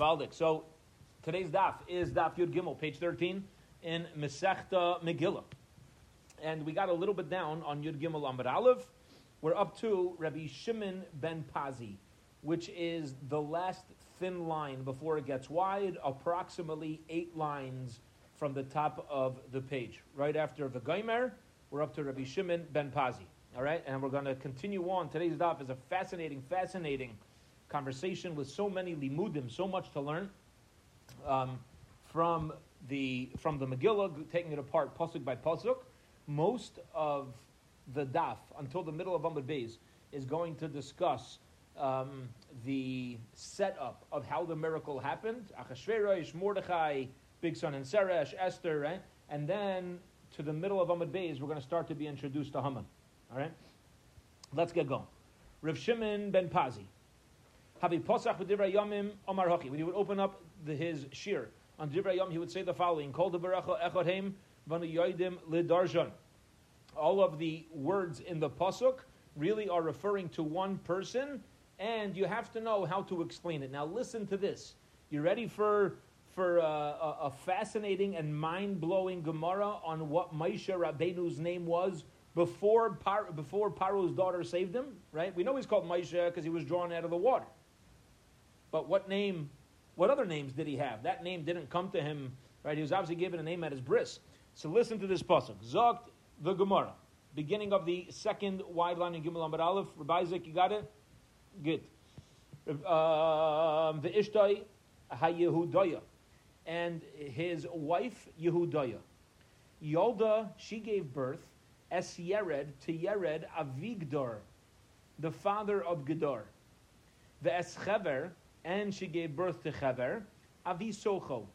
Valdik. So today's daf is daf Yud Gimel, page 13 in Mesechta Megillah. And we got a little bit down on Yud Gimel Amud Aleph. We're up to Rabbi Shimon ben Pazi, which is the last thin line before it gets wide, approximately eight lines from the top of the page. Right after the Gaimer, we're up to Rabbi Shimon ben Pazi. All right, and we're going to continue on. Today's daf is a fascinating, fascinating conversation with so many limudim, so much to learn um, from the from the Megillah, taking it apart pasuk by pasuk. Most of the daf until the middle of Amud Beis is going to discuss um, the setup of how the miracle happened. Achashverosh, Mordechai, Bigsan and Seresh, Esther, right? And then to the middle of Amud Beis, we're going to start to be introduced to Haman. All right? Let's get going. Rav Shimon ben Pazi. Posach yomim omar hochi. When he would open up the, his shir on divrei yom, he would say the following: Kol devarecha echadhem v'nu yoidim lidarshan. All of the words in the pasuk really are referring to one person, and you have to know how to explain it. Now, listen to this. You ready for for uh, a, a fascinating and mind blowing Gemara on what Maisha Rabbeinu's name was before Par- before Paro's daughter saved him? Right? We know he's called Maisha because he was drawn out of the water. But what name, what other names did he have? That name didn't come to him, right? He was obviously given a name at his bris. So listen to this pasuk. Zogt the Gemara, beginning of the second wide line in Gimel Amud Aleph. Rabbi Isaac, you got it? Good. Um, the Ishtai HaYehudaya, and his wife Yehudaya. Yolda, she gave birth, Es Yered, to Yered Avigdor, the father of Gedor. The Eschever, and she gave birth to Chever, Avi Socho,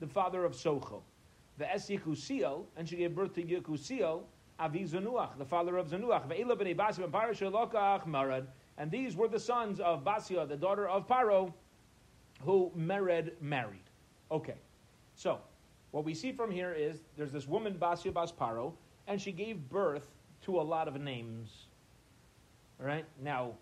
the father of Socho. The Es Yekusiel, and she gave birth to Yekusiel, Avi Zanuach, the father of Zanuach. Ve'ela b'nei Paro shelokach Marad. And these were the sons of Basia, the daughter of Paro, who Mered married. Okay, so what we see from here is there's this woman, Basia Bas Paro, and she gave birth to a lot of names. All right, now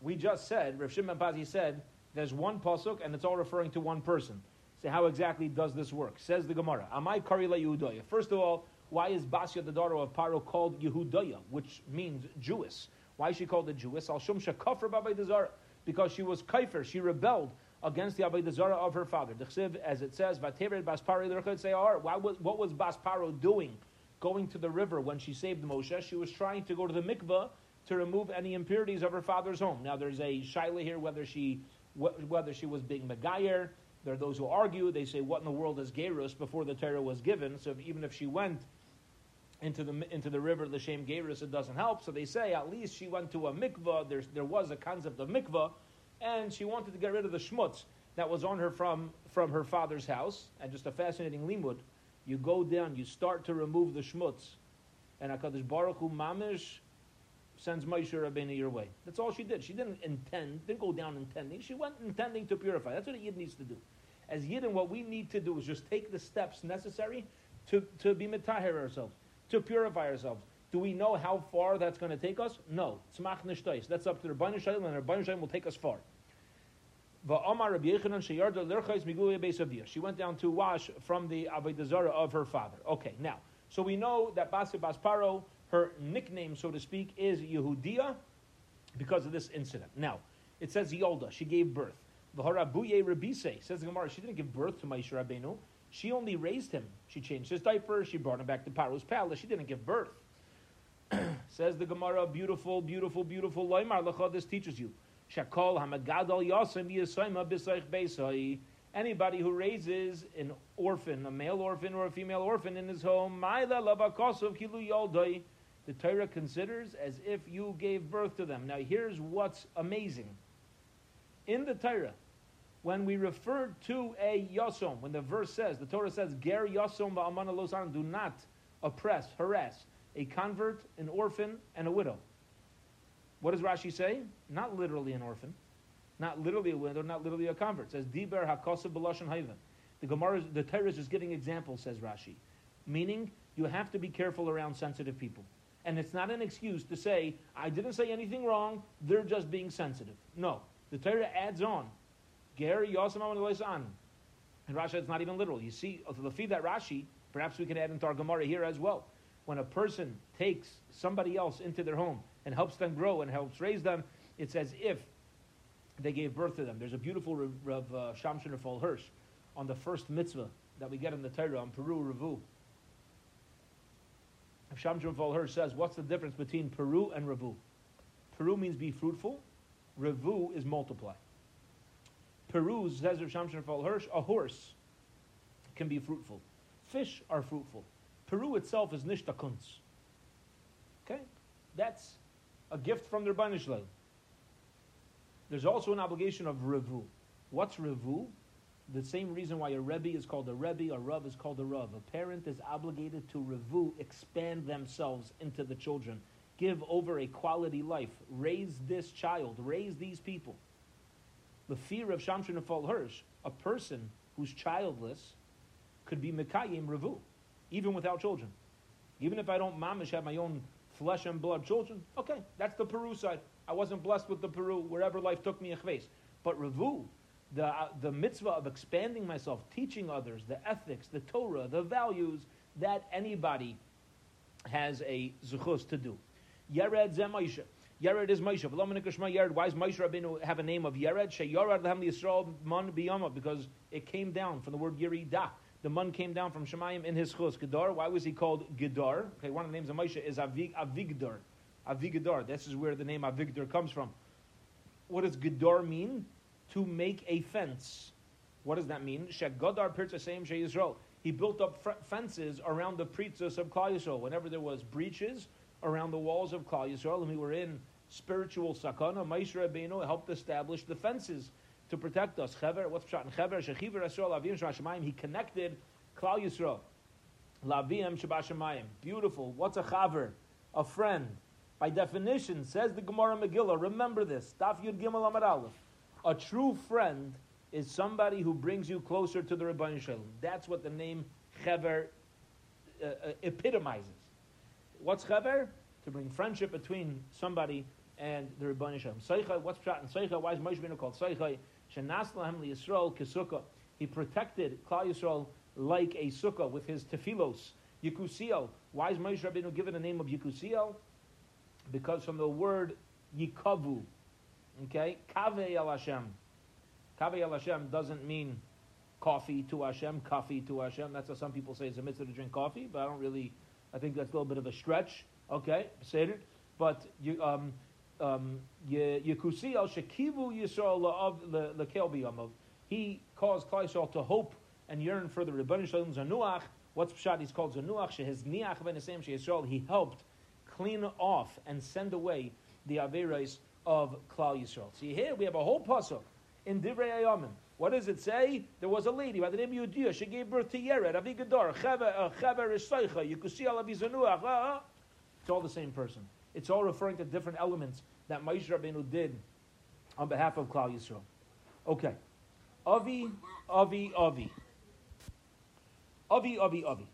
we just said, Rav Shimon Pazi said, there's one pasuk and it's all referring to one person. So how exactly does this work? Says the Gemara. Amai Karila Yehudoya. First of all, why is Basia, the daughter of Paro, called Yehudoya, which means Jewess? Why is she called a Jewess? Al Shum Shakafr Babaydazara. Because she was kaifer, she rebelled against the Abaydazara of her father. Dechsiv, as it says, Vatered Bas Paro say, What was Bas Paro doing going to the river when she saved Moshe? She was trying to go to the mikveh to remove any impurities of her father's home. Now, there's a shaila here whether she whether she was being Megayer. There are those who argue. They say, "What in the world is Gerus?" Before the Torah was given, so if, even if she went into the into the river, the shame Gerus, it doesn't help. So they say at least she went to a mikvah. There's, there was a concept of mikvah, and she wanted to get rid of the schmutz that was on her from from her father's house. And just a fascinating limud. You go down, you start to remove the schmutz, and Hakadosh Baruch Hu mamish sends Moshe Rabbeinu your way. That's all she did. She didn't intend, didn't go down intending. She went intending to purify. That's what a Yid needs to do. As Yidden, what we need to do is just take the steps necessary to, to be mitahir ourselves, to purify ourselves. Do we know how far that's going to take us? No. Tzmach nishtais. That's up to the Rabbeinu Shalom, and Rabbeinu Shalom will take us far. She went down to wash from the Avodah of her father. Okay, now, so we know that Basi Basparo her nickname, so to speak, is Yehudia because of this incident. Now, it says Yolda, she gave birth. V'harabuye Rabise, says the Gemara, she didn't give birth to Moshe Rabbeinu. She only raised him. She changed his diaper, she brought him back to Paro's palace. She didn't give birth. says the Gemara, beautiful, beautiful, beautiful. Loimar lecha, this teaches you. Shakol hamagadal yasem yisayma. Anybody who raises an orphan, a male orphan or a female orphan in his home, Maila lavakosov kilu yoldai the Torah considers as if you gave birth to them. Now, here's what's amazing. In the Torah, when we refer to a yosom, when the verse says, the Torah says, Ger yosom ba'amana losan, do not oppress, harass a convert, an orphan, and a widow. What does Rashi say? Not literally an orphan, not literally a widow, not literally a convert. It says, Diber hakosav b'lashon hayven. The Gemara, the Torah is just giving examples, says Rashi. Meaning, you have to be careful around sensitive people. And it's not an excuse to say, I didn't say anything wrong, they're just being sensitive. No. The Torah adds on Ger Yosem An. And Rashi, it's not even literal. You see, the feed that Rashi, perhaps we can add into our Gemara here as well. When a person takes somebody else into their home and helps them grow and helps raise them, it's as if they gave birth to them. There's a beautiful Rav uh, Shamshon Fol Hirsch on the first mitzvah that we get in the Torah on Peru Revu. Shamshon Hirsch says, what's the difference between Peru and Revu? Peru means be fruitful. Revu is multiply. Peru, says Rav Shamshon a horse can be fruitful. Fish are fruitful. Peru itself is nishtakunz. Okay? That's a gift from the Rebbeinu there's also an obligation of revu. What's revu? The same reason why a rebbe is called a rebbe, a rav is called a rav. A parent is obligated to revu, expand themselves into the children, give over a quality life, raise this child, raise these people. The fear of Shamshin and Hirsch, a person who's childless could be Mekayim revu, even without children. Even if I don't mamish have my own flesh and blood children, okay, that's the Peru side. I wasn't blessed with the Peru, wherever life took me, chves. But Revu, the, uh, the mitzvah of expanding myself, teaching others, the ethics, the Torah, the values, that anybody has a zuchus to do. Yered zeh Moshe. Yered is Moshe. Yered. Why is Moshe Rabbeinu have a name of Yered? Sheyorad lehem Yisrael man biyama because it came down from the word Yerida. The man came down from Shemayim in his chus. Gedar. Why was he called Gedar? Okay, one of the names of Moshe is Avig, Avigdor. This is where the name Avigadar comes from. What does Gedar mean? To make a fence. What does that mean? Shegadar Pirtasayim She Yisrael. He built up fences around the pritzos of Klal Yisrael. Whenever there was breaches around the walls of Klal Yisrael, and we were in spiritual sakana, Moshe Rabbeinu helped establish the fences to protect us. Chever, what's pshat? Chever, shechiver Yisrael, avim shebashamayim. He connected Klal Yisrael. Lavim shebashamayim. Beautiful. What's a chaver? A friend. By definition, says the Gemara Megillah, remember this, Daf Yud Gimel Amar Aleph. A true friend is somebody who brings you closer to the Rebbeinu Shalom. That's what the name Chever uh, uh, epitomizes. What's Chever? To bring friendship between somebody and the Rebbeinu Shalom. Seicha, what's Pshat and Seicha? Why is Moshe Rabbeinu called Seicha? Shenas lahem. He protected Klal Yisrael like a sukkah with his tefilos. Yikusiel. Why is Moshe Rabbeinu given the name of Yikusiel? because from the word yikavu, okay, kaveh el Hashem. Kaveh el Hashem doesn't mean coffee to Hashem, coffee to Hashem. That's what some people say it's a mitzvah to drink coffee, but I don't really, I think that's a little bit of a stretch, okay, it. But you, um, um, Yekusiel shekivu Yisrael of the lekel biyamav. He caused Klal Yisrael to hope and yearn for the Rebbeinu Shalom Zanuach. What's Pshat? He's called Zanuach. Shehez niach ben Yisrael. He helped clean off and send away the Averais of Klal Yisrael. See here we have a whole pasuk in Divrei Ayamim. What does it say? There was a lady by the name of Yudia. She gave birth to Yered, Avigador, Chever Ishaycha, Yikusi Alavizanuach. It's all the same person. It's all referring to different elements that Moshe Rabbeinu did on behalf of Klal Yisrael. Okay. Avi, Avi, Avi. Avi, Avi, Avi.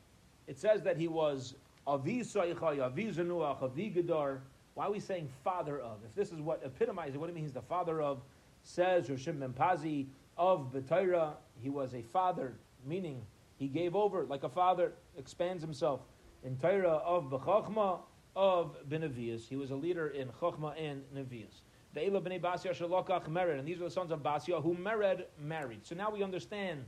It says that he was Avi Soichai, Avi Zanuach, Avi Gedar. Why are we saying father of? If this is what epitomizes what it means the father of, says Rishim Mempazi of Betaira, he was a father, meaning he gave over like a father, expands himself. In Torah of Bechachma, of Benavias. He was a leader in Chachma and Nevias. The Ela b'nei Basia shalokach Mered, and these are the sons of Basia who Mered married. So now we understand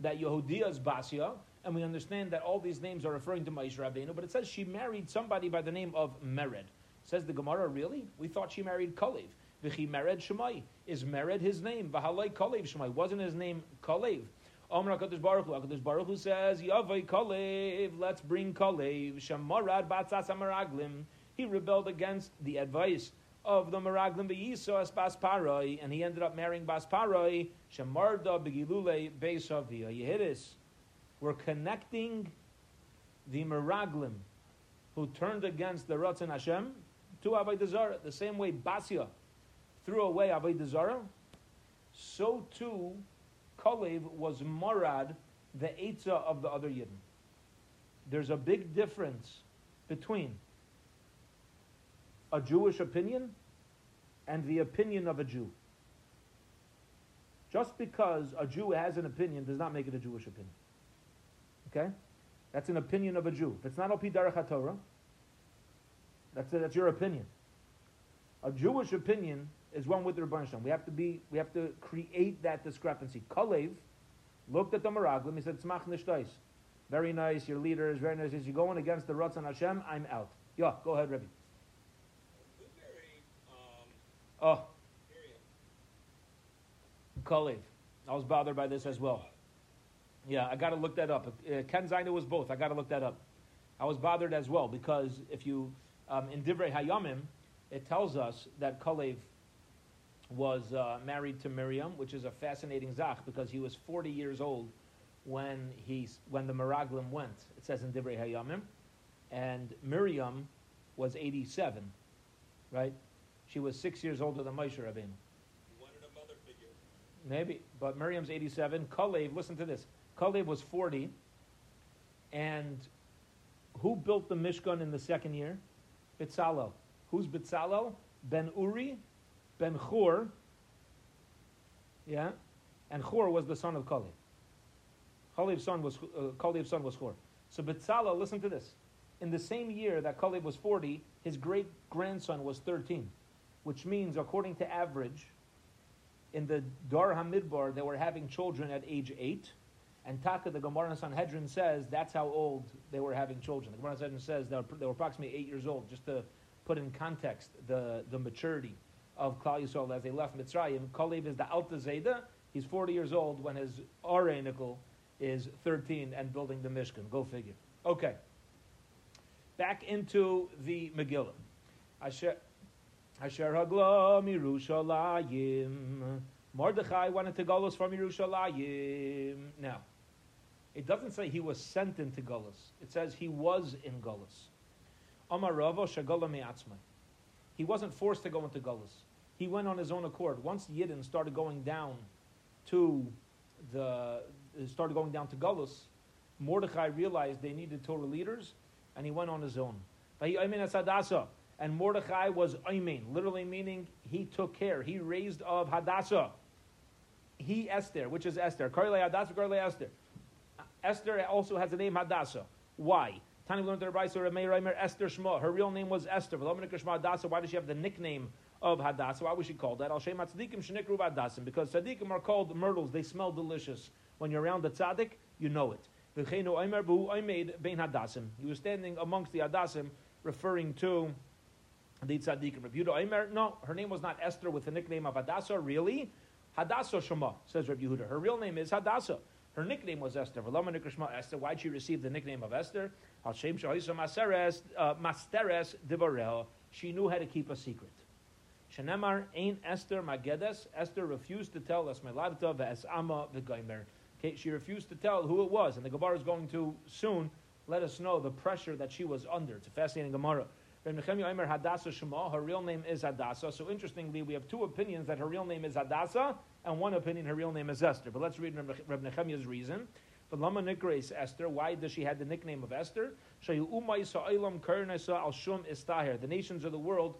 that Yehudia's Basia, and we understand that all these names are referring to Moshe Rabbeinu, but it says she married somebody by the name of Mered. Says the Gemara, really? We thought she married Kalev. V'chi Mered Shemai. Is Mered his name? V'halai Kalev Shemai. Wasn't his name Kalev? Omar HaKadosh Baruch Hu. HaKadosh Baruch Hu says, Yavai Kalev, let's bring Kalev. Shemarad Batzas Amaraglim. He rebelled against the advice of the Meraglim Beyiso Bas Paroi, and he ended up marrying Bas Paroi. Shemarda Begilule Beisavia. Yehidis we're connecting the Meraglim who turned against the Ratzon Hashem to Avodah Zarah. The same way Basia threw away Avodah Zarah, so too Kalev was Morad, the Eitzah of the other Yidden. There's a big difference between a Jewish opinion and the opinion of a Jew. Just because a Jew has an opinion does not make it a Jewish opinion. Okay? That's an opinion of a Jew. If it's not Opi Derech Torah, that's, that's your opinion. A Jewish opinion is one with the Rebbeinu We have to be, we have to create that discrepancy. Kalev looked at the Meraglim, he said, Tzmach nishtais. Very nice, your leader is very nice. As you're going against the Ratzon Hashem, I'm out. Yeah, go ahead, Rebbe. Um, oh. Kalev. I was bothered by this as well. Yeah, I got to look that up. Uh, Ken Zaina was both. I got to look that up. I was bothered as well because if you, um, in Divrei Hayamim, it tells us that Kalev was uh, married to Miriam, which is a fascinating zach because he was 40 years old when he when the Meraglim went. It says in Divrei Hayamim, and Miriam was 87, right? She was six years older than Moshe Rabbeinu. wanted a mother figure. Maybe, but Miriam's 87. Kalev, listen to this. Kalev was 40, and who built the Mishkan in the second year? Bitzalel. Who's Bitzalel? Ben Uri, Ben Chur, yeah, and Chur was the son of Kalev. Kalev's son was uh, Kalev's son was Chur. So Bitzalel, listen to this. In the same year that Kalev was 40, his great grandson was 13, which means, according to average, in the Dar Hamidbar, they were having children at age 8. And Taka, the Gemara Sanhedrin says that's how old they were having children. The Gemara Sanhedrin says they were, they were approximately 8 years old, just to put in context the, the maturity of Klal Yisrael as they left Mitzrayim. Kalev is the Alta Zeda. He's 40 years old when his Arenical is 13 and building the Mishkan. Go figure. Okay. Back into the Megillah. Asher, Asher Hagla Mirushalayim. Mordechai wanted to Golos from Yerushalayim. Now, it doesn't say he was sent into Golos. It says he was in Golos. Amar Rava Shagola Me'atzmai. He wasn't forced to go into Golos. He went on his own accord. Once Yidden started going down to the started going down to Golos, Mordechai realized they needed Torah leaders, and he went on his own. And Mordechai was Aymin, literally meaning he took care. He raised of Hadassah. He Esther, which is Esther. Karle Hadassah, Karle Esther. Esther also has the name Hadassah. Why? Tani learned the Rabbi Esther Shma. Her real name was Esther. Why does she have the nickname of Hadassah? Why was she called that? Al Shem Tzadikim Shenikru Hadassim. Because Tzadikim are called myrtles. They smell delicious. When you're around the Tzadik, you know it. He was standing amongst the Hadassim, referring to the Tzadikim. Rabbi Yehuda Omer, no, her name was not Esther with the nickname of Hadassah, really? Hadassah Shema, says Rabbi Yehuda. Her real name is Hadassah. Her nickname was Esther. Esther. Why'd she receive the nickname of Esther? Uh, She knew how to keep a secret. Shenemar ain't Esther Magedes. Esther refused to tell us. Okay, she refused to tell who it was, and the Gemara is going to soon let us know the pressure that she was under. It's a fascinating Gemara. Her real name is Hadassah. So interestingly, we have two opinions that her real name is Hadassah, and one opinion her real name is Esther. But let's read Reb Nechemiah's reason. But Lama Nikres Esther. Why does she have the nickname of Esther? The nations of the world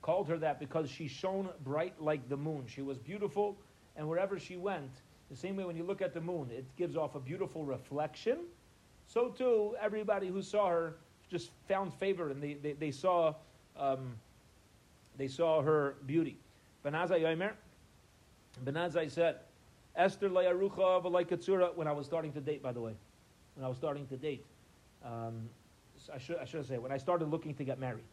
called her that because she shone bright like the moon. She was beautiful, and wherever she went, the same way when you look at the moon, it gives off a beautiful reflection. So too, everybody who saw her just found favor, and they, they, they saw um, they saw her beauty. Yomer, Ben Azzai said, Esther Layarucha Katsura, when I was starting to date, by the way. When I was starting to date. Um, I, should, I should say, when I started looking to get married.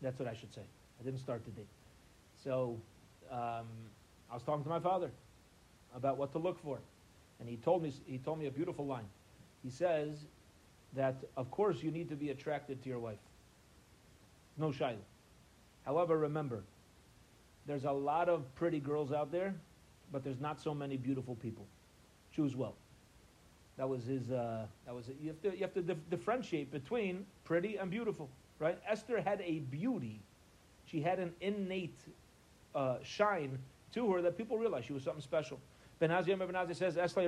That's what I should say. I didn't start to date. So um, I was talking to my father about what to look for. And he told me, he told me a beautiful line. He says that, of course, you need to be attracted to your wife. No shy. However, remember, there's a lot of pretty girls out there but there's not so many beautiful people. Choose well. That was his. Uh, that was it. You have to you have to dif- differentiate between pretty and beautiful, right? Esther had a beauty. She had an innate uh, shine to her that people realized she was something special. Ben Azzai Ben says Esther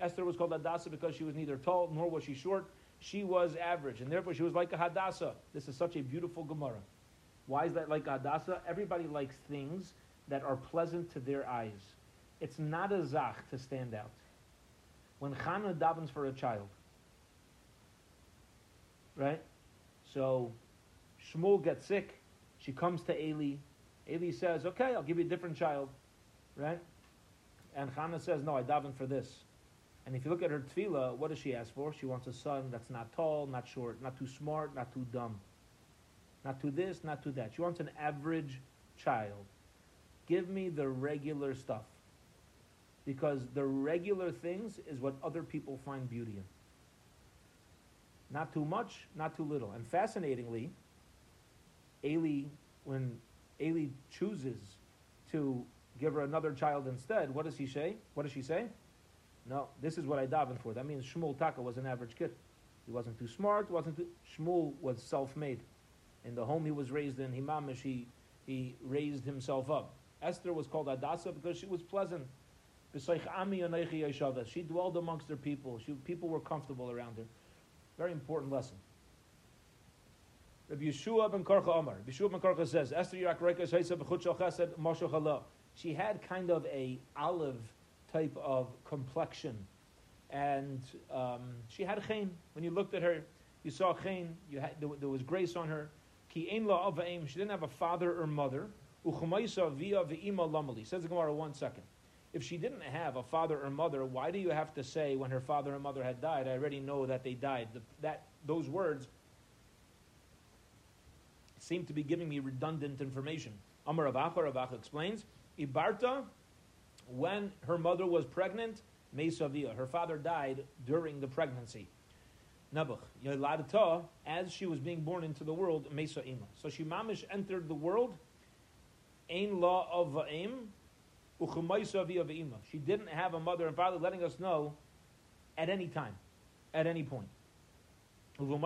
Esther was called Hadassah because she was neither tall nor was she short. She was average, and therefore she was like a Hadassah. This is such a beautiful Gemara. Why is that like Hadassah? Everybody likes things that are pleasant to their eyes. It's not a zach to stand out. When Chana davens for a child, right? So Shmuel gets sick. She comes to Eli. Eli says, "Okay, I'll give you a different child," right? And Chana says, "No, I daven for this." And if you look at her tefillah, what does she ask for? She wants a son that's not tall, not short, not too smart, not too dumb, not to this, not to that. She wants an average child. Give me the regular stuff. Because the regular things is what other people find beauty in. Not too much, not too little. And fascinatingly, Eli, when Eli chooses to give her another child instead, what does he say? What does she say? No, this is what I daven for. That means Shmuel Taka was an average kid. He wasn't too smart, wasn't too... Shmuel was self-made. In the home he was raised in, Himamish, he, he raised himself up. Esther was called Hadassah because she was pleasant. She dwelled amongst her people. She, people were comfortable around her. Very important lesson. Rabbi Yeshua ben Karcha Omar. Yeshua ben Karcha says, Esther. She had kind of a olive type of complexion. And um, she had chen. When you looked at her, you saw chen. You had, there, was grace on her. She didn't have a father or mother. Via ve'ima lamali. Says the Gemara one second. If she didn't have a father or mother, why do you have to say when her father and mother had died? I already know that they died. The, that those words seem to be giving me redundant information. Amar Rav Acha, Ravacha explains, Ibarta, when her mother was pregnant, Mesavia, her father died during the pregnancy. Nabuch, Yoladata, as she was being born into the world, Mesa Ima. So she mamish entered the world, Ain law of Va'im. She didn't have a mother and father letting us know at any time, at any point. When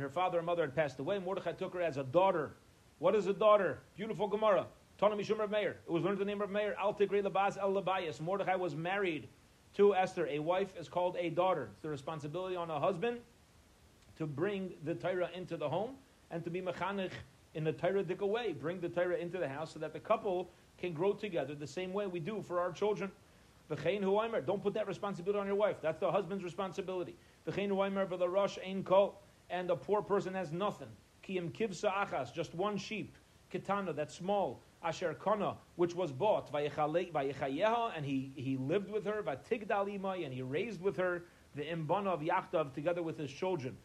her father and mother had passed away, Mordechai took her as a daughter. What is a daughter? Beautiful Gemara. Tana Mishum of Meir. It was learned the name of Meir. Al Labas El Labayas. Mordechai was married to Esther. A wife is called a daughter. It's the responsibility on a husband to bring the Torah into the home and to be mechanich in the Torah way. Bring the Torah into the house so that the couple can grow together the same way we do for our children. Don't put that responsibility on your wife. That's the husband's responsibility. And the poor person has nothing. Just one sheep. Kitana, that's small. Asher Kana, which was bought, and he, he lived with her, and he raised with her the Imbana of Yachtav together with his children.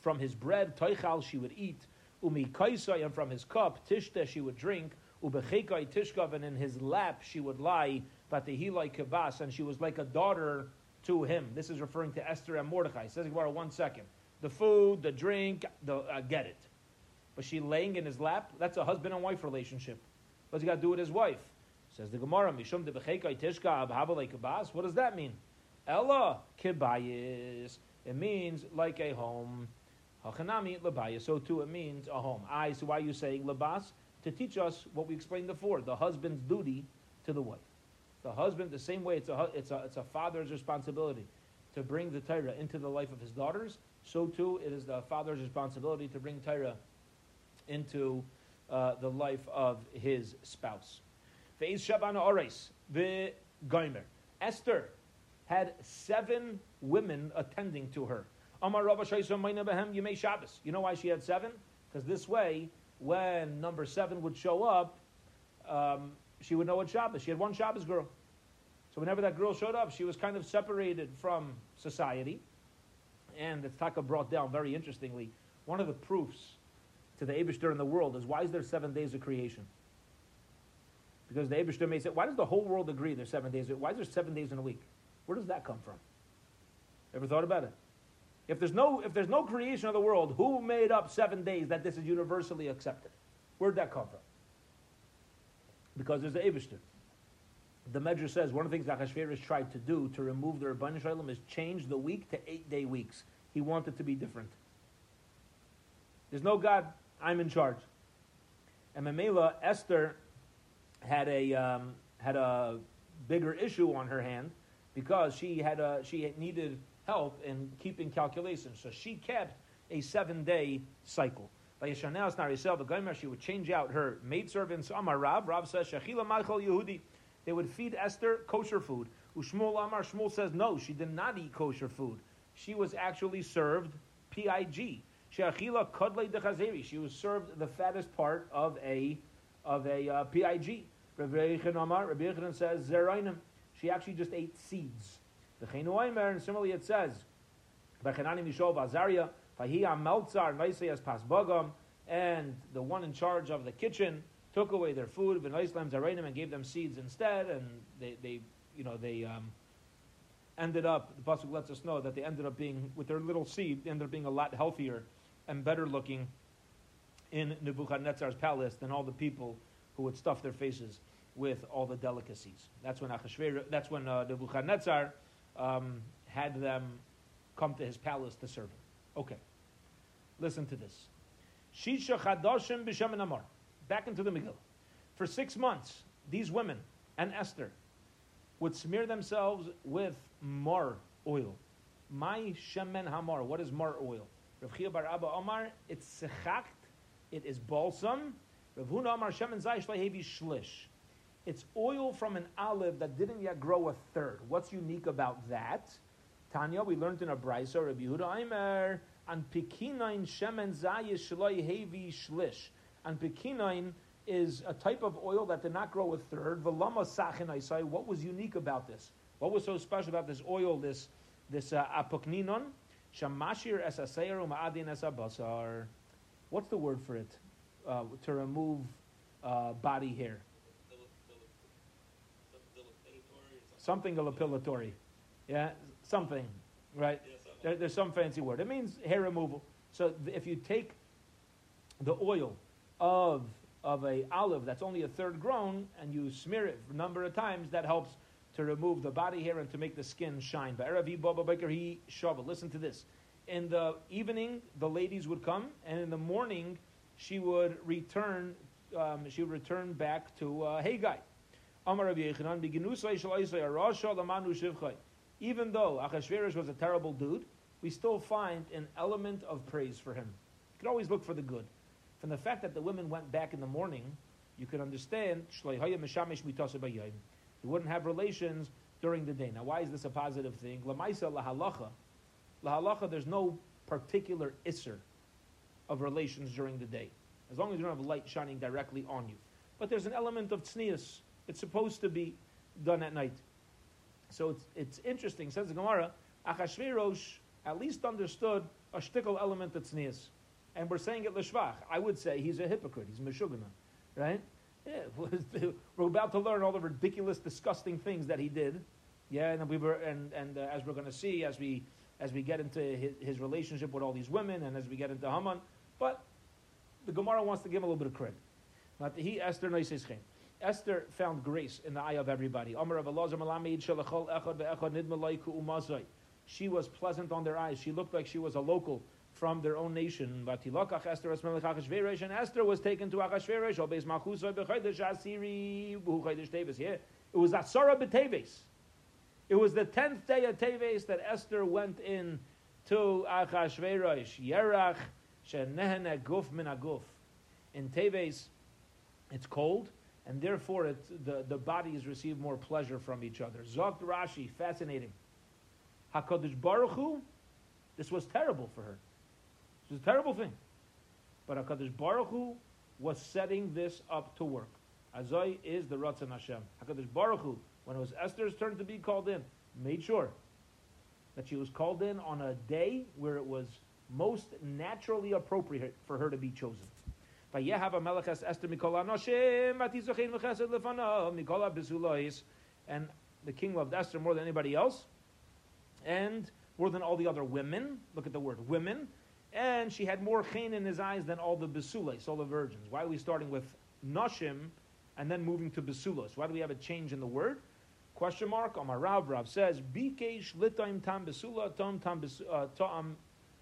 From his bread, Toichal, she would eat. Umi Kaisai, and from his cup, Tishta, she would drink. Ubechekai Tishkav, and in his lap she would lie. Vatehilai kibas, and she was like a daughter to him. This is referring to Esther and Mordechai. It says, one second. The food, the drink, the, uh, get it. Was she laying in his lap? That's a husband and wife relationship. What's he got to do with his wife? Says the Gemara, Mishum de tishka kibas. What does that mean? Ella kibayis. It means like a home. Hachanami labayis. So too it means a home. I. So why are you saying labas? To teach us what we explained before: the husband's duty to the wife. The husband, the same way it's a it's a it's a father's responsibility to bring the Torah into the life of his daughters. So too it is the father's responsibility to bring Torah into uh, the life of his spouse. Ve'ez Shabana Ores, the Goimer. Esther had seven women attending to her. You know why she had seven? Because this way, when number seven would show up, um, she would know what Shabbos. She had one Shabbos girl. So whenever that girl showed up, she was kind of separated from society. And the Taka brought down, very interestingly, one of the proofs to the Abishter in the world is why is there seven days of creation? Because the Abishter may say, why does the whole world agree there's seven days? Why is there seven days in a week? Where does that come from? Ever thought about it? If there's no if there's no creation of the world, who made up seven days that this is universally accepted? Where'd that come from? Because there's the Abishter. The Medrash says one of the things that Achashverosh tried to do to remove the Rabban Shalom is change the week to eight day weeks. He wanted to be different. There's no God I'm in charge. And Mamela, Esther had a, um, had a bigger issue on her hand because she, had a, she needed help in keeping calculations. So she kept a seven day cycle. She would change out her maidservants. Amar Rav. Rav says shechila Yehudi. They would feed Esther kosher food. Ushmuel Amar. Shmuel says no, she did not eat kosher food. She was actually served pig. Sheachila kodle dechazeri. She was served the fattest part of a of a uh, pig. Rabbi Yechon Amar. Rabbi Yechon says zerainim. She actually just ate seeds. The Chenu and similarly it says, Bechanani Mishol Vazaria, Fahiyam Meltzar, Naisayas Pasbagam, and the one in charge of the kitchen took away their food, Venoislam Zarainim, and gave them seeds instead, and they, they you know, they um, ended up, the Pasuk lets us know that they ended up being, with their little seed, they ended up being a lot healthier and better looking in Nebuchadnezzar's palace than all the people who would stuff their faces with all the delicacies. That's when Achashver, that's when uh, Nebuchadnezzar um, had them come to his palace to serve him. Okay, listen to this. Shisha Chadoshim B'Shem Amar. Back into the Megillah. For six months, these women and Esther would smear themselves with mar oil. My shemen hamar. What is mar oil? Rav Chiya bar Abba Omar, it's sechacht, it is balsam. Rav Huna Omar shemen zaysh lehevi shlish. It's oil from an olive that didn't yet grow a third. What's unique about that? Tanya, we learned in a brisa, Rabbi Yehuda Aimer, and pikinain shemen zayish shloi hevi shlish. And pikinain is a type of oil that did not grow a third. Velama sachin I What was unique about this? What was so special about this oil, this this uh, apokninon? Shamashir esaseir u'ma'adin esabasar. What's the word for it? Uh, to remove uh, body hair. Something dilapilatory. Yeah, something, right? There, there's some fancy word. It means hair removal. So if you take the oil of of a olive that's only a third grown and you smear it a number of times, that helps to remove the body hair and to make the skin shine. Listen to this. In the evening, the ladies would come, and in the morning, she would return. Um, she would return back to uh, Hegai. Even though Achashverosh was a terrible dude, we still find an element of praise for him. You could always look for the good. From the fact that the women went back in the morning, you can understand they wouldn't have relations during the day. Now, why is this a positive thing? Lamaisa lahalacha, lahalacha. There's no particular isser of relations during the day, as long as you don't have light shining directly on you. But there's an element of tznius it's supposed to be done at night. So it's, it's interesting, says the Gemara, Achashverosh at least understood a shtickle element of tznius. And we're saying it l'shvach. I would say he's a hypocrite. He's meshugana, right? Yeah, we're about to learn all the ridiculous, disgusting things that he did. Yeah, and we were, and and uh, as we're going to see, as we as we get into his, his, relationship with all these women, and as we get into Haman, but the Gemara wants to give him a little bit of credit. Not he Esther Noiseschem. Esther found grace in the eye of everybody. She was pleasant on their eyes. She looked like she was a local from their own nation. And Esther was taken to Achashverosh. Yeah, it was Asara B'Teves. It was the tenth day of Teves that Esther went in to Achashverosh. Yerach guf min. In Teves, it's cold and therefore it, the, the bodies receive more pleasure from each other. Zogt Rashi, fascinating. HaKadosh Baruch Hu, this was terrible for her. This was a terrible thing. But HaKadosh Baruch Hu was setting this up to work. Azoi is the Ratzon Hashem. HaKadosh Baruch Hu, when it was Esther's turn to be called in, made sure that she was called in on a day where it was most naturally appropriate for her to be chosen. Vayehav Amelech Esther Mikol Anoshim Atizochein V'Chesed Lefanav Mikol Bezulois, and the king loved Esther more than anybody else, and more than all the other women. Look at the word women, and she had more chen in his eyes than all the Besulos, all the virgins. Why are we starting with Noshim and then moving to Besulos? Why do we have a change in the word? Question mark. Amar Rav Rav says Bikesh Litaim Tam Besula Tom Tam uh, Tom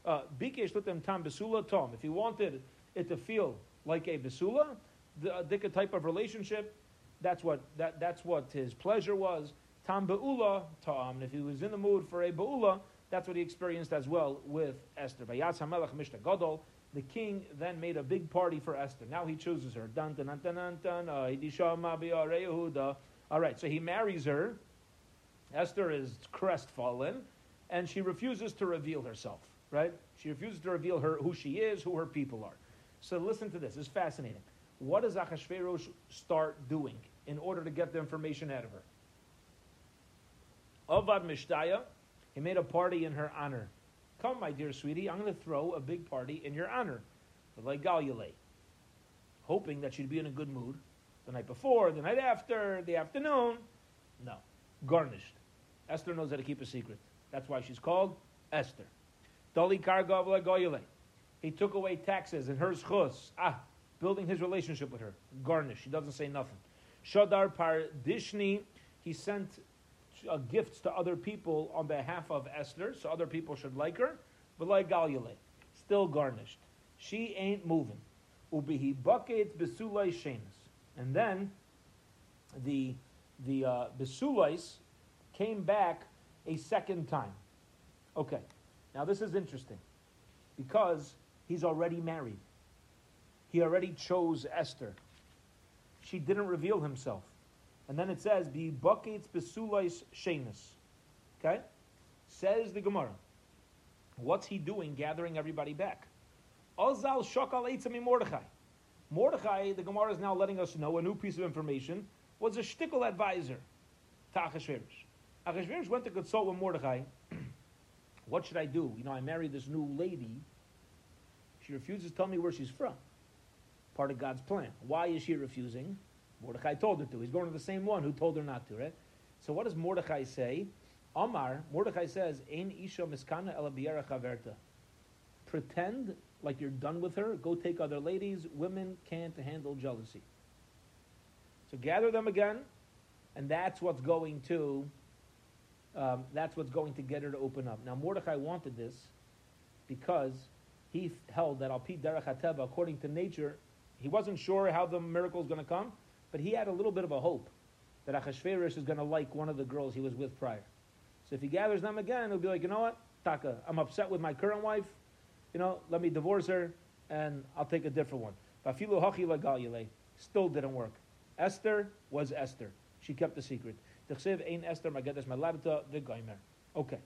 uh, Bikesh Litaim Tam Besula Tom. If he wanted it to feel like a besula, the dika type of relationship. That's what that, that's what his pleasure was. Tam beula ta'am. If he was in the mood for a beula, that's what he experienced as well with Esther. Vayatz hamelech mishta gadol the king then made a big party for Esther. Now he chooses her. Dun, dun, dun, dun, dun, dun, ah, All right, so he marries her. Esther is crestfallen, and she refuses to reveal herself, right? She refuses to reveal her, who she is, who her people are. So listen to this. It's fascinating. What does Achashverosh start doing in order to get the information out of her? Avad Mishtaya, he made a party in her honor. Come, my dear sweetie, I'm going to throw a big party in your honor. Like Galilei. Hoping that she'd be in a good mood the night before, the night after, the afternoon. No. Garnished. Esther knows how to keep a secret. That's why she's called Esther. Dali Kargav Goyele. He took away taxes and her schus. Ah, building his relationship with her. Garnish. He doesn't say nothing. Shadar Pardishni. He sent uh, gifts to other people on behalf of Esther, so other people should like her. But like Galile, still garnished. She ain't moving. Ubihi bucket besulai shenas. And then the the uh, besulais came back a second time. Okay, now this is interesting because he's already married. He already chose Esther. She didn't reveal himself. And then it says, "Be buckets besulais shenas." Okay, says the Gemara. What's he doing, gathering everybody back? Ozal shokal eitzami Mordechai. Mordechai, the Gemara is now letting us know a new piece of information, was a shtickle advisor to Achashverosh. Achashverosh went to consult with Mordechai. what should I do? You know, I married this new lady. She refuses to tell me where she's from. Part of God's plan. Why is she refusing? Mordechai told her to. He's going to the same one who told her not to, right? So what does Mordechai say? Omar, Mordechai says, Ein isha miskana ela chaverta. Pretend like you're done with her. Go take other ladies. Women can't handle jealousy. So gather them again, and that's what's going to um, that's what's going to get her to open up. Now Mordechai wanted this because he held that al pi derech hateva, according to nature, he wasn't sure how the miracle is going to come. But he had a little bit of a hope that Achashverosh is going to like one of the girls he was with prior. So if he gathers them again, he'll be like, you know what, Taka, I'm upset with my current wife. You know, let me divorce her, and I'll take a different one. Bafilu hachi still didn't work. Esther was Esther. She kept the secret. Okay.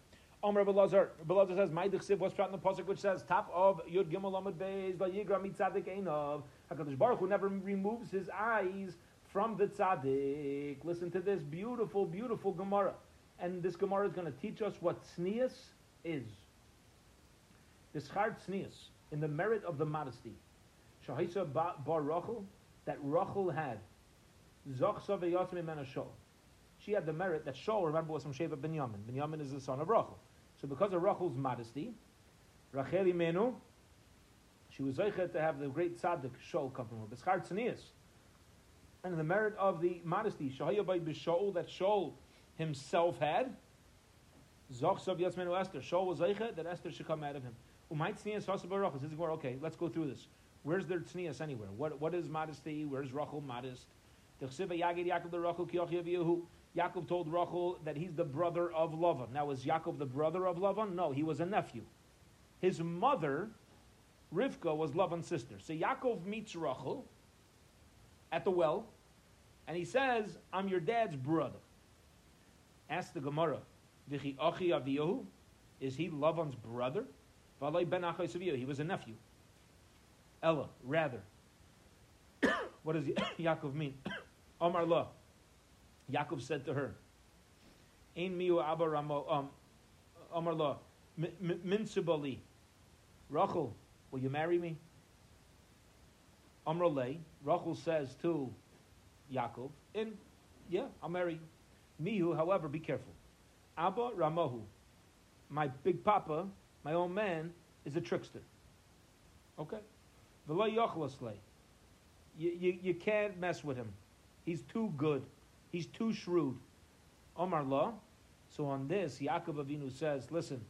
Omer Belazar. Belazar says, "My dechsiv was shot in the pasuk which says, top of Yud Gimel Amud Beis, Vayigra Mitzadik Einov." Hakadosh Baruch Hu never removes his eyes from the tzaddik. Listen to this beautiful, beautiful Gemara. And this Gemara is going to teach us what tznius is. This hard tznius, in the merit of the modesty. Shahisa bar Rachel, that Rachel had. She had the merit that Shaul, remember, was from Sheva Binyamin. Binyamin is the son of Rachel. So because of Rachel's modesty, Rachel Imenu, she was zeichet to have the great tzaddik Shaul come from her. B'schar tznius and the merit of the modesty Shahayabay B'Shaul that Shaul himself had. Zochsav Yatzmenu Esther. Shaul was Eicha that Esther should come out of him. Umayt Tznias Hasabarach. This is where okay. Let's go through this. Where's their tznias anywhere? What what is modesty? Where's Rachel modest? Yaakov the Rachel Yaakov told Rachel that he's the brother of Lavan. Now, is Yaakov the brother of Lavan? No, he was a nephew. His mother, Rivka, was Lavan's sister. So Yaakov meets Rachel, at the well, and he says, I'm your dad's brother. Ask the Gemara, Vichi Achi Aviyahu? Is he Lavan's brother? ben He was a nephew. Ella, rather. what does Yaakov mean? Omar La. Yaakov said to her, Ein miu abba ramo, um, Omar La, minsubali. Rachel, will you marry me? Amrale, Rachel says to Yaakov, and yeah, I'll marry Mihu, however, be careful. Abba Ramahu, my big papa, my own man, is a trickster. Okay? v'lo You, you, you can't mess with him. He's too good. He's too shrewd. Omar La. So on this, Yaakov Avinu says, listen,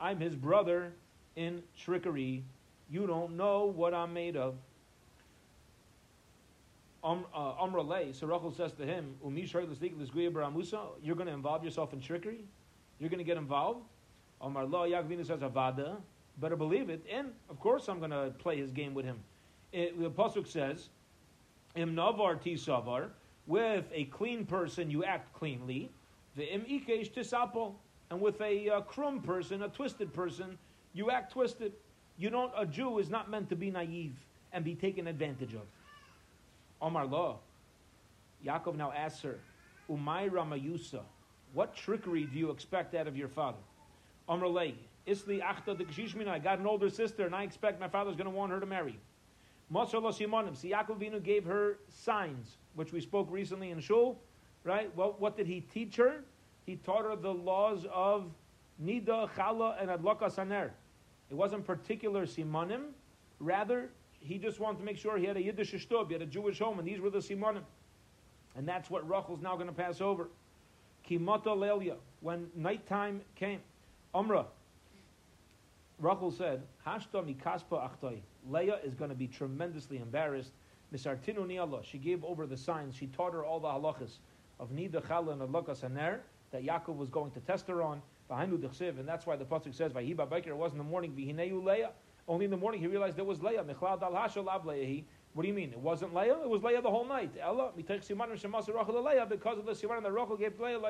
I'm his brother in trickery. You don't know what I'm made of. Um, uh, so Rachel says to him, You're going to involve yourself in trickery? You're going to get involved? Omar Lo, Yaakov says, Avada, better believe it, and of course I'm going to play his game with him. It, the Pasuk says, Im navar tisavar, with a clean person you act cleanly, the im ikesh tisapo, and with a uh, krum person, a twisted person, you act twisted. You don't. A Jew is not meant to be naive and be taken advantage of. Omar Lo, Yaakov now asks her, Umay Ramayusa, what trickery do you expect out of your father? Omar Isli Achta Kshishmina, I got an older sister and I expect my father's going to want her to marry. Mosar Lo Simonim, see Yaakov Vinu gave her signs, which we spoke recently in Shul, right? Well, what did he teach her? He taught her the laws of Nida, Chala, and Adlaka Saner. It wasn't particular Simonim, rather, he just wanted to make sure he had a Yiddish shtub, he had a Jewish home, and these were the Simonim. And that's what Rachel's now going to pass over. Kimata Lelia, when nighttime came, Umrah, Rachel said, Hashta mikaspa achtoi. Leah is going to be tremendously embarrassed. Misartinu ni'allah. She gave over the signs. She taught her all the halachas of Nida, Chala, and Adlakas Haner that Yaakov was going to test her on. And that's why the Pasuk says, Vahiba Baker, it was in the morning, Vihineu Leah. Only in the morning he realized it was Leah. Michlal dal hashal ab Leah. What do you mean? It wasn't Leah? It was Leah the whole night. Ella, because of the siman that Rachel gave Leah,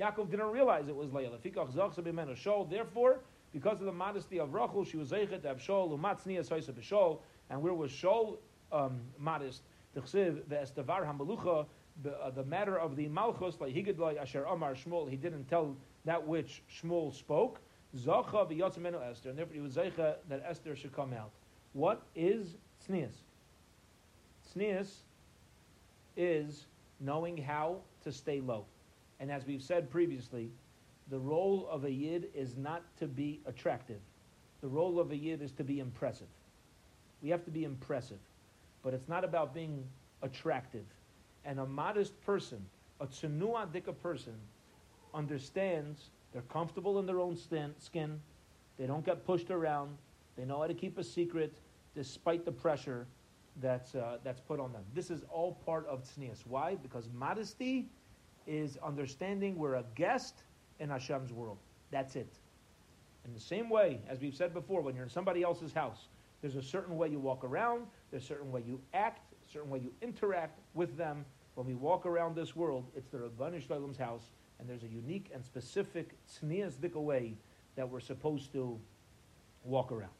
Yaakov didn't realize it was Leah. Therefore, because of the modesty of Rachel, she was zeichet to have Shol, umatzniya soisa and where was Shol um, modest? The estavar hamalucha, uh, the matter of the malchus, like higidlai asher amar Shmuel, he didn't tell that which Shmuel spoke. Zacha v'yotzimenu Esther, and therefore he was zeicha that Esther should come out. What is tznius? Tznius is knowing how to stay low. And as we've said previously, the role of a yid is not to be attractive. The role of a yid is to be impressive. We have to be impressive. But it's not about being attractive. And a modest person, a tsunuadika person, understands they're comfortable in their own skin. They don't get pushed around. They know how to keep a secret despite the pressure that's, uh, that's put on them. This is all part of tznius. Why? Because modesty is understanding we're a guest in Hashem's world. That's it. In the same way, as we've said before, when you're in somebody else's house, there's a certain way you walk around, there's a certain way you act, a certain way you interact with them. When we walk around this world, it's the Rabbanu Shloim's house, and there's a unique and specific tznias way that we're supposed to walk around.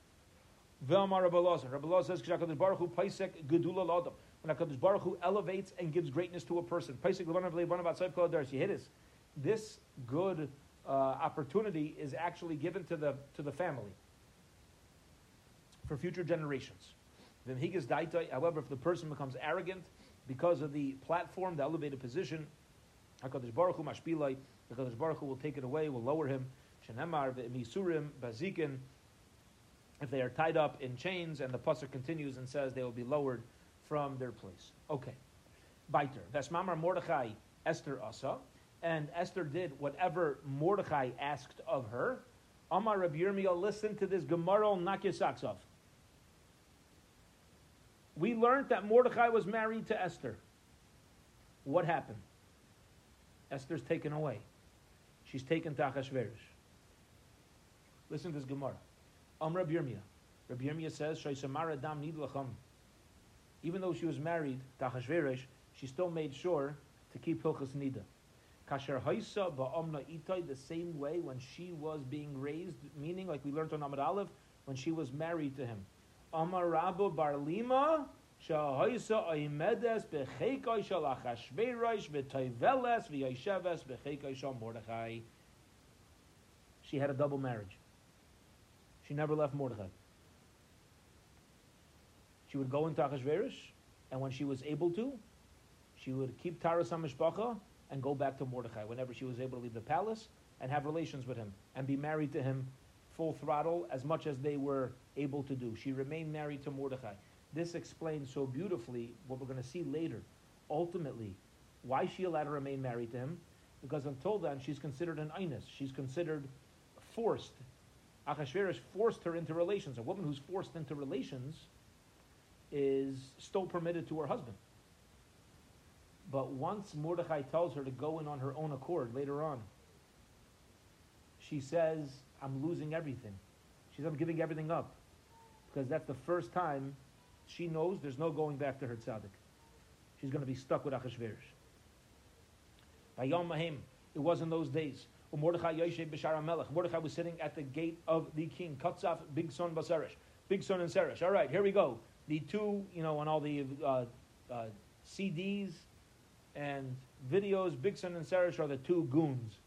Velmar. Rabbalazar says, "Kshakadosh Baruch Hu paisek gedula ladam." When Hakadosh Baruch Hu elevates and gives greatness to a person, paisek levanav levanav atzayv kol adaris yehidis this good uh, opportunity is actually given to the, to the family for future generations. However, if the person becomes arrogant because of the platform, the elevated position, HaKadosh Baruch Hu mashpilai, HaKadosh Baruch Hu will take it away, will lower him. Shenemar v'misurim bazikin, if they are tied up in chains, and the pasuk continues and says they will be lowered from their place. Okay. Baiter. Vesmamar Mordechai Esther Asa and Esther did whatever Mordechai asked of her. Amar Rabbi Yirmiyah, listen to this Gemara knock your socks off. We learned that Mordechai was married to Esther. What happened? Esther's taken away. She's taken to Achashverosh. Listen to this Gemara. Am Rabbi Yirmiyah. Rabbi Yirmiyah says, Shaisamara dam nidlacham. Even though she was married to Achashverosh, she still made sure to keep Hilchas Nida. Kasher Haisa Ba'omna Itai, the same way when she was being raised, meaning, like we learned on Amad Aleph, when she was married to him. Amar Rabu Barlima, Shahaisa Aimedes Bechekai Shalachashverosh V'Toiveles V'Yesheves Bechekai Shal Mordechai. She had a double marriage. She never left Mordechai. She would go into Achashverosh, and when she was able to, she would keep Taras HaMishpacha, and go back to Mordechai whenever she was able to leave the palace and have relations with him and be married to him full throttle as much as they were able to do. She remained married to Mordechai. This explains so beautifully what we're going to see later. Ultimately, why she allowed to remain married to him? Because until then, she's considered an Inus. She's considered forced. Achashverosh forced her into relations. A woman who's forced into relations is still permitted to her husband. But once Mordechai tells her to go in on her own accord later on, she says, I'm losing everything. She says, I'm giving everything up. Because that's the first time she knows there's no going back to her tzaddik. She's going to be stuck with Achashverosh. By Yom Mahim, it was in those days. Mordechai Yoshe Bishar Melech. Mordechai was sitting at the gate of the king. Katzaf, Bigsan Baseresh. Bigsan and Seresh. All right, here we go. The two, you know, on all the uh, uh, CDs and videos, Bigsan and Seresh are the two goons.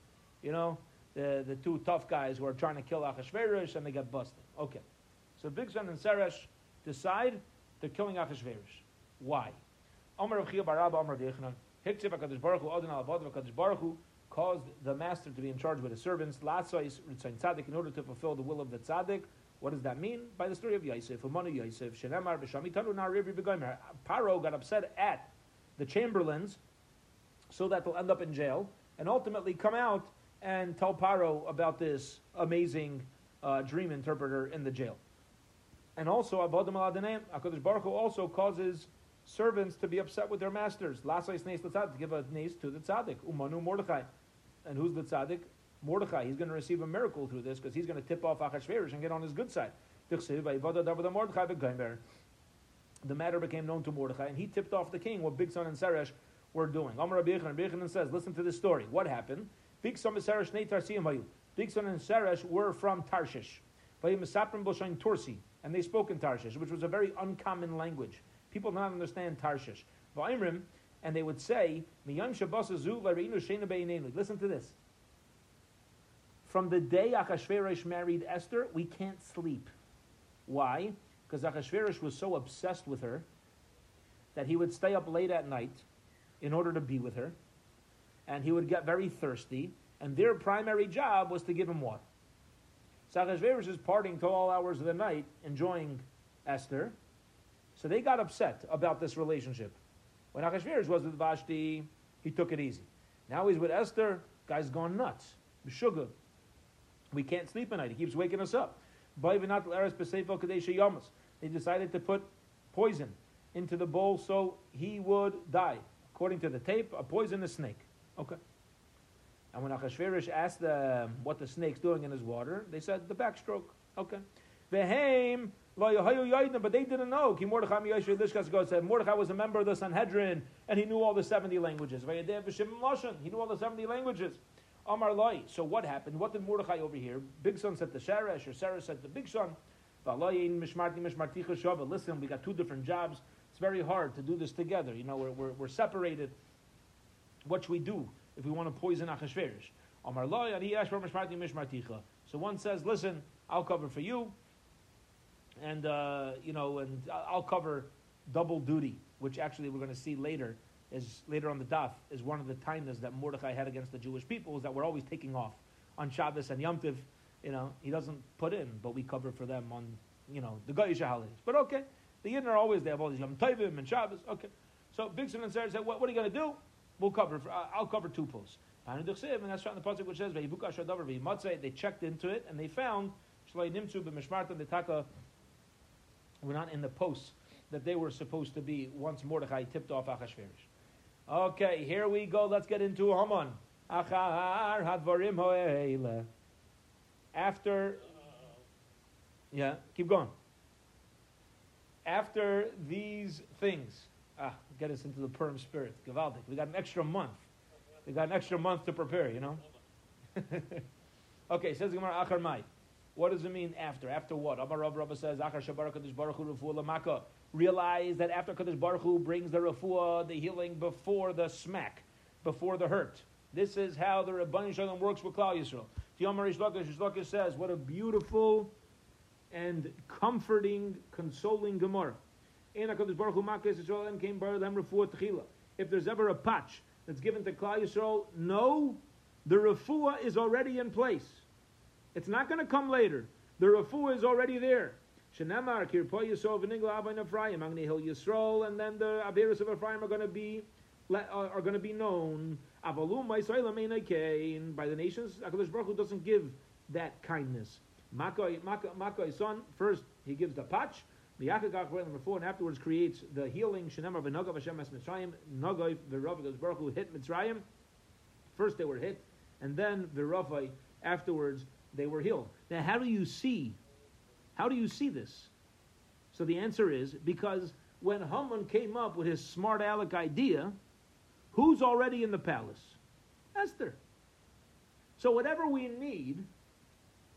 You know, the, the two tough guys who are trying to kill Achashverosh and they get busted. Okay. So Bigsan and Seresh decide they're killing Achashverosh. Why? Amar Rav Chiya Barabba Amar Dechanan. Hiktiv HaKadosh Baruch Hu Adon Al HaKadosh Baruch Hu caused the master to be in charge with his servants, Latzois Ritzain Tzaddik, in order to fulfill the will of the Tzaddik. What does that mean? By the story of Yosef, Umanu Yosef, Shenemar, B'Shamitanu B'Goymer. Paro got upset at the chamberlains so that they'll end up in jail and ultimately come out and tell Paro about this amazing uh, dream interpreter in the jail. And also, Avodim Aladenem, HaKadosh Baruch Hu also causes servants to be upset with their masters. Lasais Nes to give a Nes to the Tzaddik. Umanu Mordechai. And who's the tzaddik? Mordechai. He's going to receive a miracle through this because he's going to tip off Achashverosh and get on his good side. The matter became known to Mordechai, and he tipped off the king what Bigsan and Seresh were doing. Amar Rabbi says, listen to this story. What happened? Bigsan and Seresh and Seresh were from Tarshish. Tursi, and they spoke in Tarshish, which was a very uncommon language. People did not understand Tarshish. And they would say, Listen to this. From the day Achashverosh married Esther, we can't sleep. Why? Because Achashverosh was so obsessed with her that he would stay up late at night in order to be with her, and he would get very thirsty, and their primary job was to give him water. So Achashverosh is partying till all hours of the night, enjoying Esther. So they got upset about this relationship. When Achashverosh was with Vashti, he took it easy. Now he's with Esther, guy's gone nuts. Sugar. We can't sleep at night. He keeps waking us up. They decided to put poison into the bowl so he would die. According to the tape, a poisonous snake. Okay. And when Achashverosh asked them what the snake's doing in his water, they said the backstroke. Okay. Vehem but they didn't know. said Mordechai was a member of the Sanhedrin and he knew all the 70 languages. He knew all the 70 languages. So what happened? What did Mordechai over here? Bigsan said to Sheresh, or Sarah said to Bigsan, Listen, we got two different jobs. It's very hard to do this together. You know, we're, we're, we're separated. What should we do if we want to poison Achashverosh? So one says, Listen, I'll cover for you and uh, you know, and I'll cover double duty, which actually we're going to see later is later on the daf is one of the tainas that Mordechai had against the Jewish people is that we're always taking off on Shabbos and Yom Tiv. You know, he doesn't put in, but we cover for them on you know the Goyish holidays. But okay, the Yidden are always they have all these Yom Tovim and Shabbos. Okay, so Big Simon and Sarah said, what, what, are you going to do? We'll cover. I'll cover two pools. And that's right in the pasuk which says they checked into it and they found were not in the posts that they were supposed to be once Mordechai tipped off Achashverosh. Okay, here we go. Let's get into Haman. Hadvarim. After, yeah, keep going. After these things, ah, get us into the Purim spirit. Gavaldik. We got an extra month. We got an extra month to prepare, you know? okay, says Gemara, Achar Mai. What does it mean after? After what? Amar Rav Rabba says, Achar Shabar Kadosh Baruch Hu Refuah Realize that after Kadosh Baruch Hu brings the refuah, the healing before the smack, before the hurt. This is how the Rabbani Shalom works with Klal Yisrael. Tiyamar Rish Lakish, says, what a beautiful and comforting, consoling Gemara. If there's ever a patch that's given to Klal Yisrael, no, the refuah is already in place. It's not going to come later. The refuah is already there. And then the averus of Ephraim are going to be are going to be known. By the nations. Hakadosh Baruch Hu doesn't give that kindness. Makkah, son first he gives the patch. The and afterwards creates the healing. Shenemar v'nagav Hashem es Mitzrayim. Nagav v'Rav Baruch Hu hit Mitzrayim. First they were hit, and then the Rafai afterwards they were healed. Now, how do you see? How do you see this? So the answer is because when Haman came up with his smart aleck idea, who's already in the palace? Esther. So whatever we need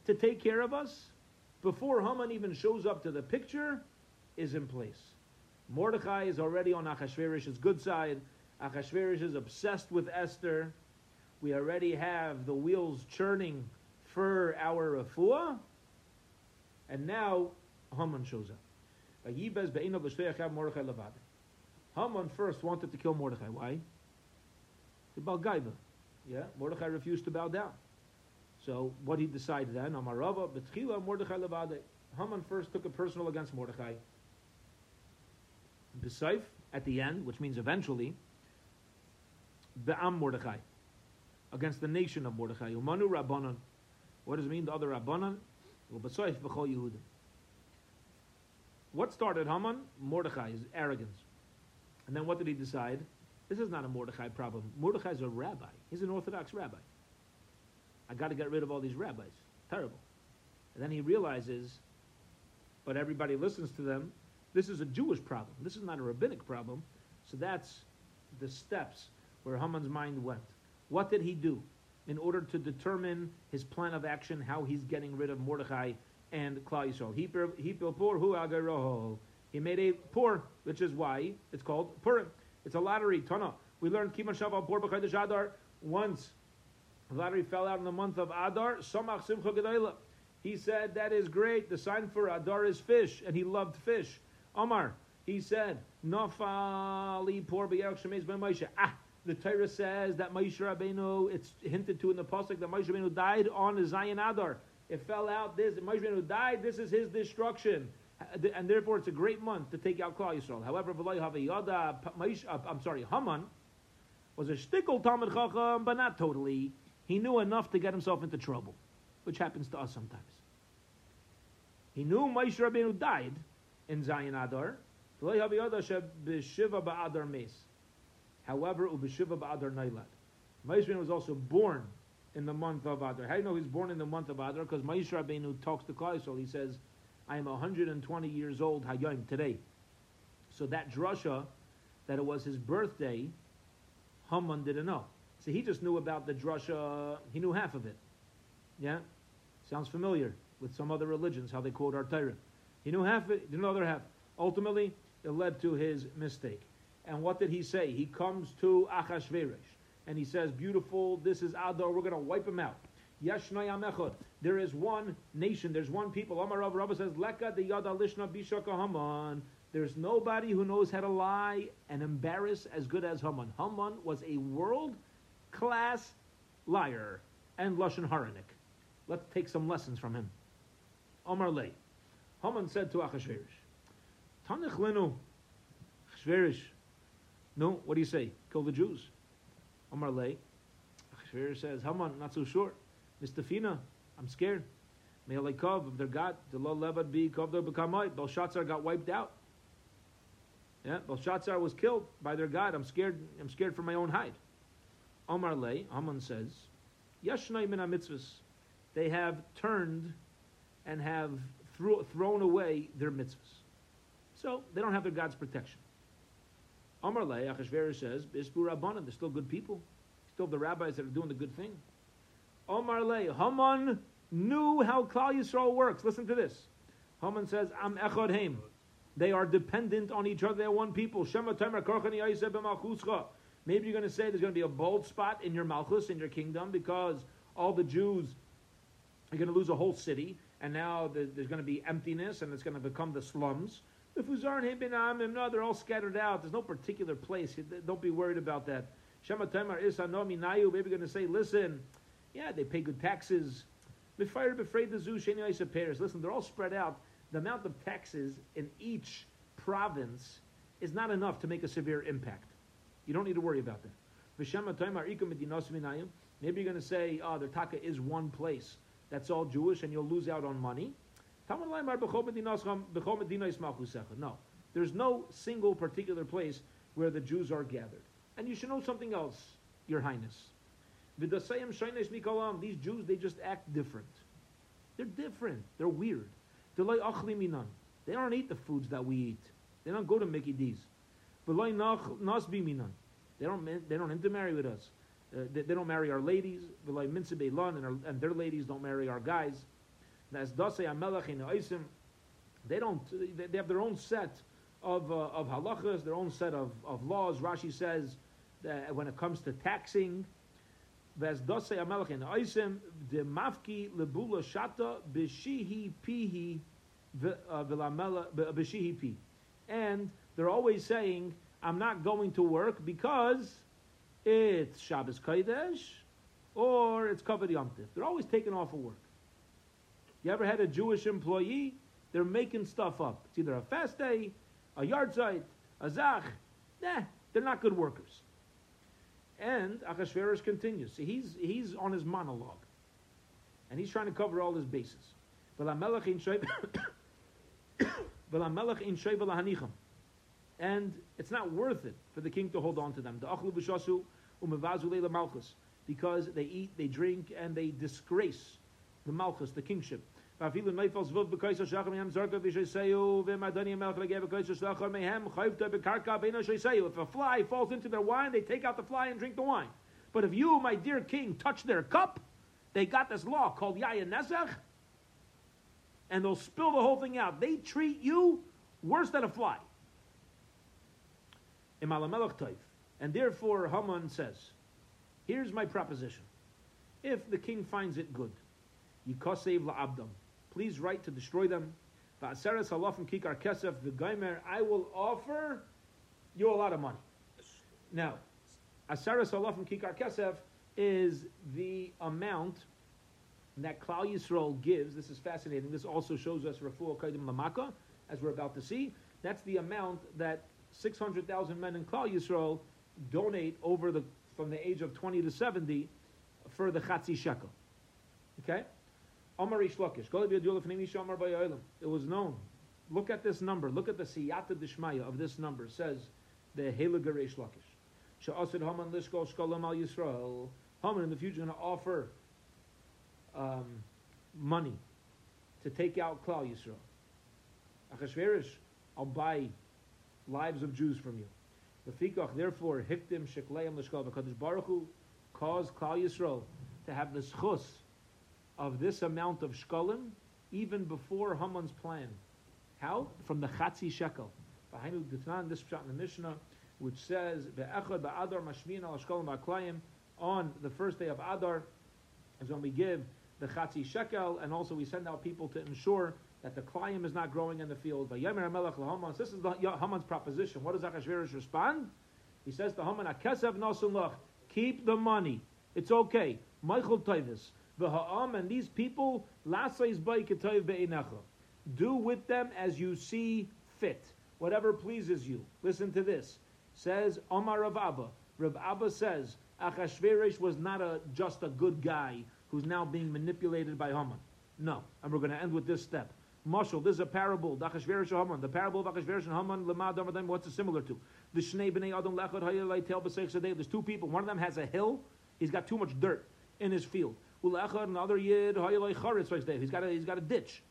to take care of us before Haman even shows up to the picture is in place. Mordechai is already on Achashverosh's good side. Achashverosh is obsessed with Esther. We already have the wheels churning for our refuah. And now Haman shows up. Haman first wanted to kill Mordechai. Why? The Balgaiva. Yeah, Mordechai refused to bow down. So what he decided then, Amarava, Betchila, Mordechai Levade. Haman first took it personal against Mordechai. Besaif, at the end, which means eventually, Be'am Mordechai, against the nation of Mordechai. Umanu Rabbanon. What does it mean, the other Rabbanon? Besaif, B'chol Yehudim. What started Haman? Mordechai's arrogance. And then what did he decide? This is not a Mordechai problem. Mordechai is a rabbi. He's an Orthodox rabbi. I got to get rid of all these rabbis. Terrible. And then he realizes, but everybody listens to them. This is a Jewish problem. This is not a rabbinic problem. So that's the steps where Haman's mind went. What did he do in order to determine his plan of action, how he's getting rid of Mordechai and Klal Yisrael? He made a poor, which is why it's called Purim. It's a lottery. Tana. We learned Kiman Shav Por Adar once lottery fell out in the month of Adar. Somach Simcha. He said, That is great. The sign for Adar is fish, and he loved fish. Omar, he said, Nafali Moshe. Ah, the Torah says that Moshe Rabbeinu, it's hinted to in the Pasuk that Moshe Rabbeinu died on Zayin Adar. It fell out this, Moshe Rabbeinu died, this is his destruction. And therefore, it's a great month to take out Klal Yisrael. However, uh, I'm sorry, Haman was a shtickle Talmud Chacham, but not totally. He knew enough to get himself into trouble, which happens to us sometimes. He knew Moshe Rabbeinu died in Zayin Adar. However, Ubishiva Ba'adar Nailat. Moshe Rabbeinu was also born in the month of Adar. How do you know he's born in the month of Adar? Because Moshe Rabbeinu talks to Klal He says, I am 120 years old, Hayom, today. So that drasha, that it was his birthday, Haman didn't know. So he just knew about the drasha, he knew half of it. Yeah? Sounds familiar with some other religions, how they quote our Torah. He knew half of it, didn't know the other half. Ultimately, it led to his mistake. And what did he say? He comes to Achashverosh and he says, Beautiful, this is Adar, we're going to wipe him out. There is one nation, there's one people. Amar Rav Rabba says, Leka de Yada Lishna Bishaka Haman. There's nobody who knows how to lie and embarrass as good as Haman. Haman was a world class liar and Lashon Haranik. Let's take some lessons from him. Omar Lay. Haman said to Achashverosh, Tanich lenu. Achashverosh, no, what do you say? Kill the Jews. Omar Lay. Achashverosh says, Haman, not so sure. Mistafina, I'm scared. Me'alaykov, of their God, the law levad be kavdo bekamai. Belshazzar got wiped out. Yeah, Belshazzar was killed by their God. I'm scared. I'm scared for my own hide. Omar Le, Haman says, Yashnai min mitzvahs. They have turned and have thro- thrown away their mitzvahs. So they don't have their God's protection. Omar Le, Achashverosh says, Bisbu Rabbanan, they're still good people. Still the rabbis that are doing the good thing. Omar Le, Haman knew how Klal Yisrael works. Listen to this. Haman says, Am echad heim. They are dependent on each other. They are one people. Shema Tamer Karchani Maybe you're going to say there's going to be a bold spot in your Malchus, in your kingdom, because all the Jews are going to lose a whole city, and now there's going to be emptiness, and it's going to become the slums. The Fuzarn Hibinam, no, they're all scattered out. There's no particular place. Don't be worried about that. Shema Tamar Isanomi Nayu, maybe going to say, listen, yeah, they pay good taxes. The. Listen, they're all spread out. The amount of taxes in each province is not enough to make a severe impact. You don't need to worry about that. Maybe you're going to say, ah, oh, the taka is one place. That's all Jewish, and you'll lose out on money. No. There's no single particular place where the Jews are gathered. And you should know something else, Your Highness. These Jews, they just act different. They're different. They're weird. They don't eat the foods that we eat. They don't go to Mickey D's. They don't they don't intermarry with us. Uh, they, they don't marry our ladies. And, our- and their ladies don't marry our guys. They don't. They, have their own set of uh, of halachas, their own set of, of laws. Rashi says that when it comes to taxing, uh. And they're always saying, I'm not going to work because it's Shabbos Kodesh or it's Kavod Yom Tif. They're always taking off of work. You ever had a Jewish employee? They're making stuff up. It's either a fast day, a yard site, a zach. Nah, they're not good workers. And Achashverosh continues. See, he's, he's on his monologue. And he's trying to cover all his bases. and it's not worth it for the king to hold on to them. Umm because they eat, they drink, and they disgrace the malchus, the kingship. If a fly falls into their wine, they take out the fly and drink the wine. But if you, my dear king, touch their cup, they got this law called Yaya Nezach, and they'll spill the whole thing out. They treat you worse than a fly. And therefore Haman says, here's my proposition. If the king finds it good, Yikosev la'abdam. Please write to destroy them. Va'aseres halafim kikar kesef v'gaimer. I will offer you a lot of money. Now, aseres halafim kikar kesef is the amount that Klal Yisrael gives. This is fascinating. This also shows us refuah kaidim lamaka, as we're about to see. That's the amount that 600,000 men in Klal Yisrael donate over the from the age of 20 to 70 for the chatzi shekel. Okay. Omar Ish Lakish. It was known. Look at this number. Look at the siyata dishmaya of this number. It says the Heligar Ish Lakish. She'asid Haman Lishko Shkolam Al Yisrael. Haman in the future going to offer um, money to take out Klal Yisrael. Achashverish, I'll buy lives of Jews from you. Lefikach, therefore, hiktim shekleim l'shkol v'kadosh baruch Hu caused Klal Yisrael to have the schus of this amount of shkolim even before Haman's plan. How? From the chatzi shekel. Behind this shot in the Mishnah, which says be'echad ba'adar mashmin al shkolim ba'klayim on the first day of Adar is when we give the chatzi shekel, and also we send out people to ensure that the klayim is not growing in the field. This is the, Haman's proposition. What does Achashverosh respond? He says to Haman, "Akesav nosun keep the money. It's okay. Michael Toivis, v'ha'am, and these people. Do with them as you see fit, whatever pleases you. Listen to this. Says Omar Rav Abba. Rav Abba says Achashverosh was not a just a good guy who's now being manipulated by Haman. No, and we're going to end with this step. Mashal, this is a parable. Achashverosh Haman. The parable of Achashverosh and Haman. Amadim. What's it similar to? The Shnei Bnei Adam Lechad Hayelay Tel B'Seich. There's two people. One of them has a hill. He's got too much dirt in his field. Ulechad another Yid Hayelay Charetz Sadeh. He's got a he's got a ditch,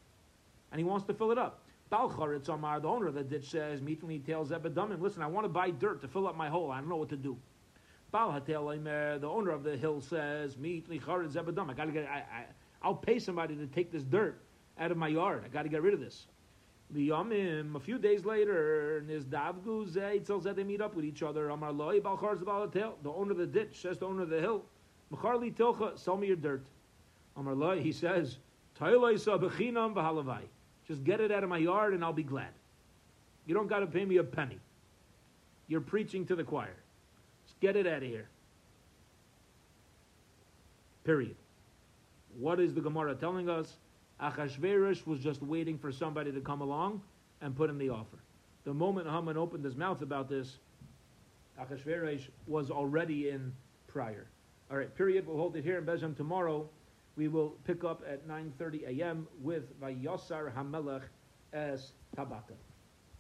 and he wants to fill it up. Bal Charetz Amar, the owner of the ditch says, Meetly tells Zebedamim, listen, I want to buy dirt to fill up my hole. I don't know what to do. Bal Hatel the owner of the hill says, Meetly Charetz Zebedam. I got to get. I, I I'll pay somebody to take this dirt out of my yard. I got to get rid of this. Liyamim, a few days later, Nizdavgu Zeitzel they meet up with each other. Amar Loi Balchar Zabalatel, the owner of the ditch, says the owner of the hill, Macharli Tilcha, sell me your dirt. Amar Loi, he says, Tailoisa Bechinam. Just get it out of my yard and I'll be glad. You don't got to pay me a penny. You're preaching to the choir. Just get it out of here. Period. What is the Gemara telling us? Achashverosh was just waiting for somebody to come along and put in the offer. The moment Haman opened his mouth about this, Achashverosh was already in prior. All right, period. We'll hold it here in Bezim tomorrow. We will pick up at 9.30 a.m. with Vayosar Hamelech as Tabaka.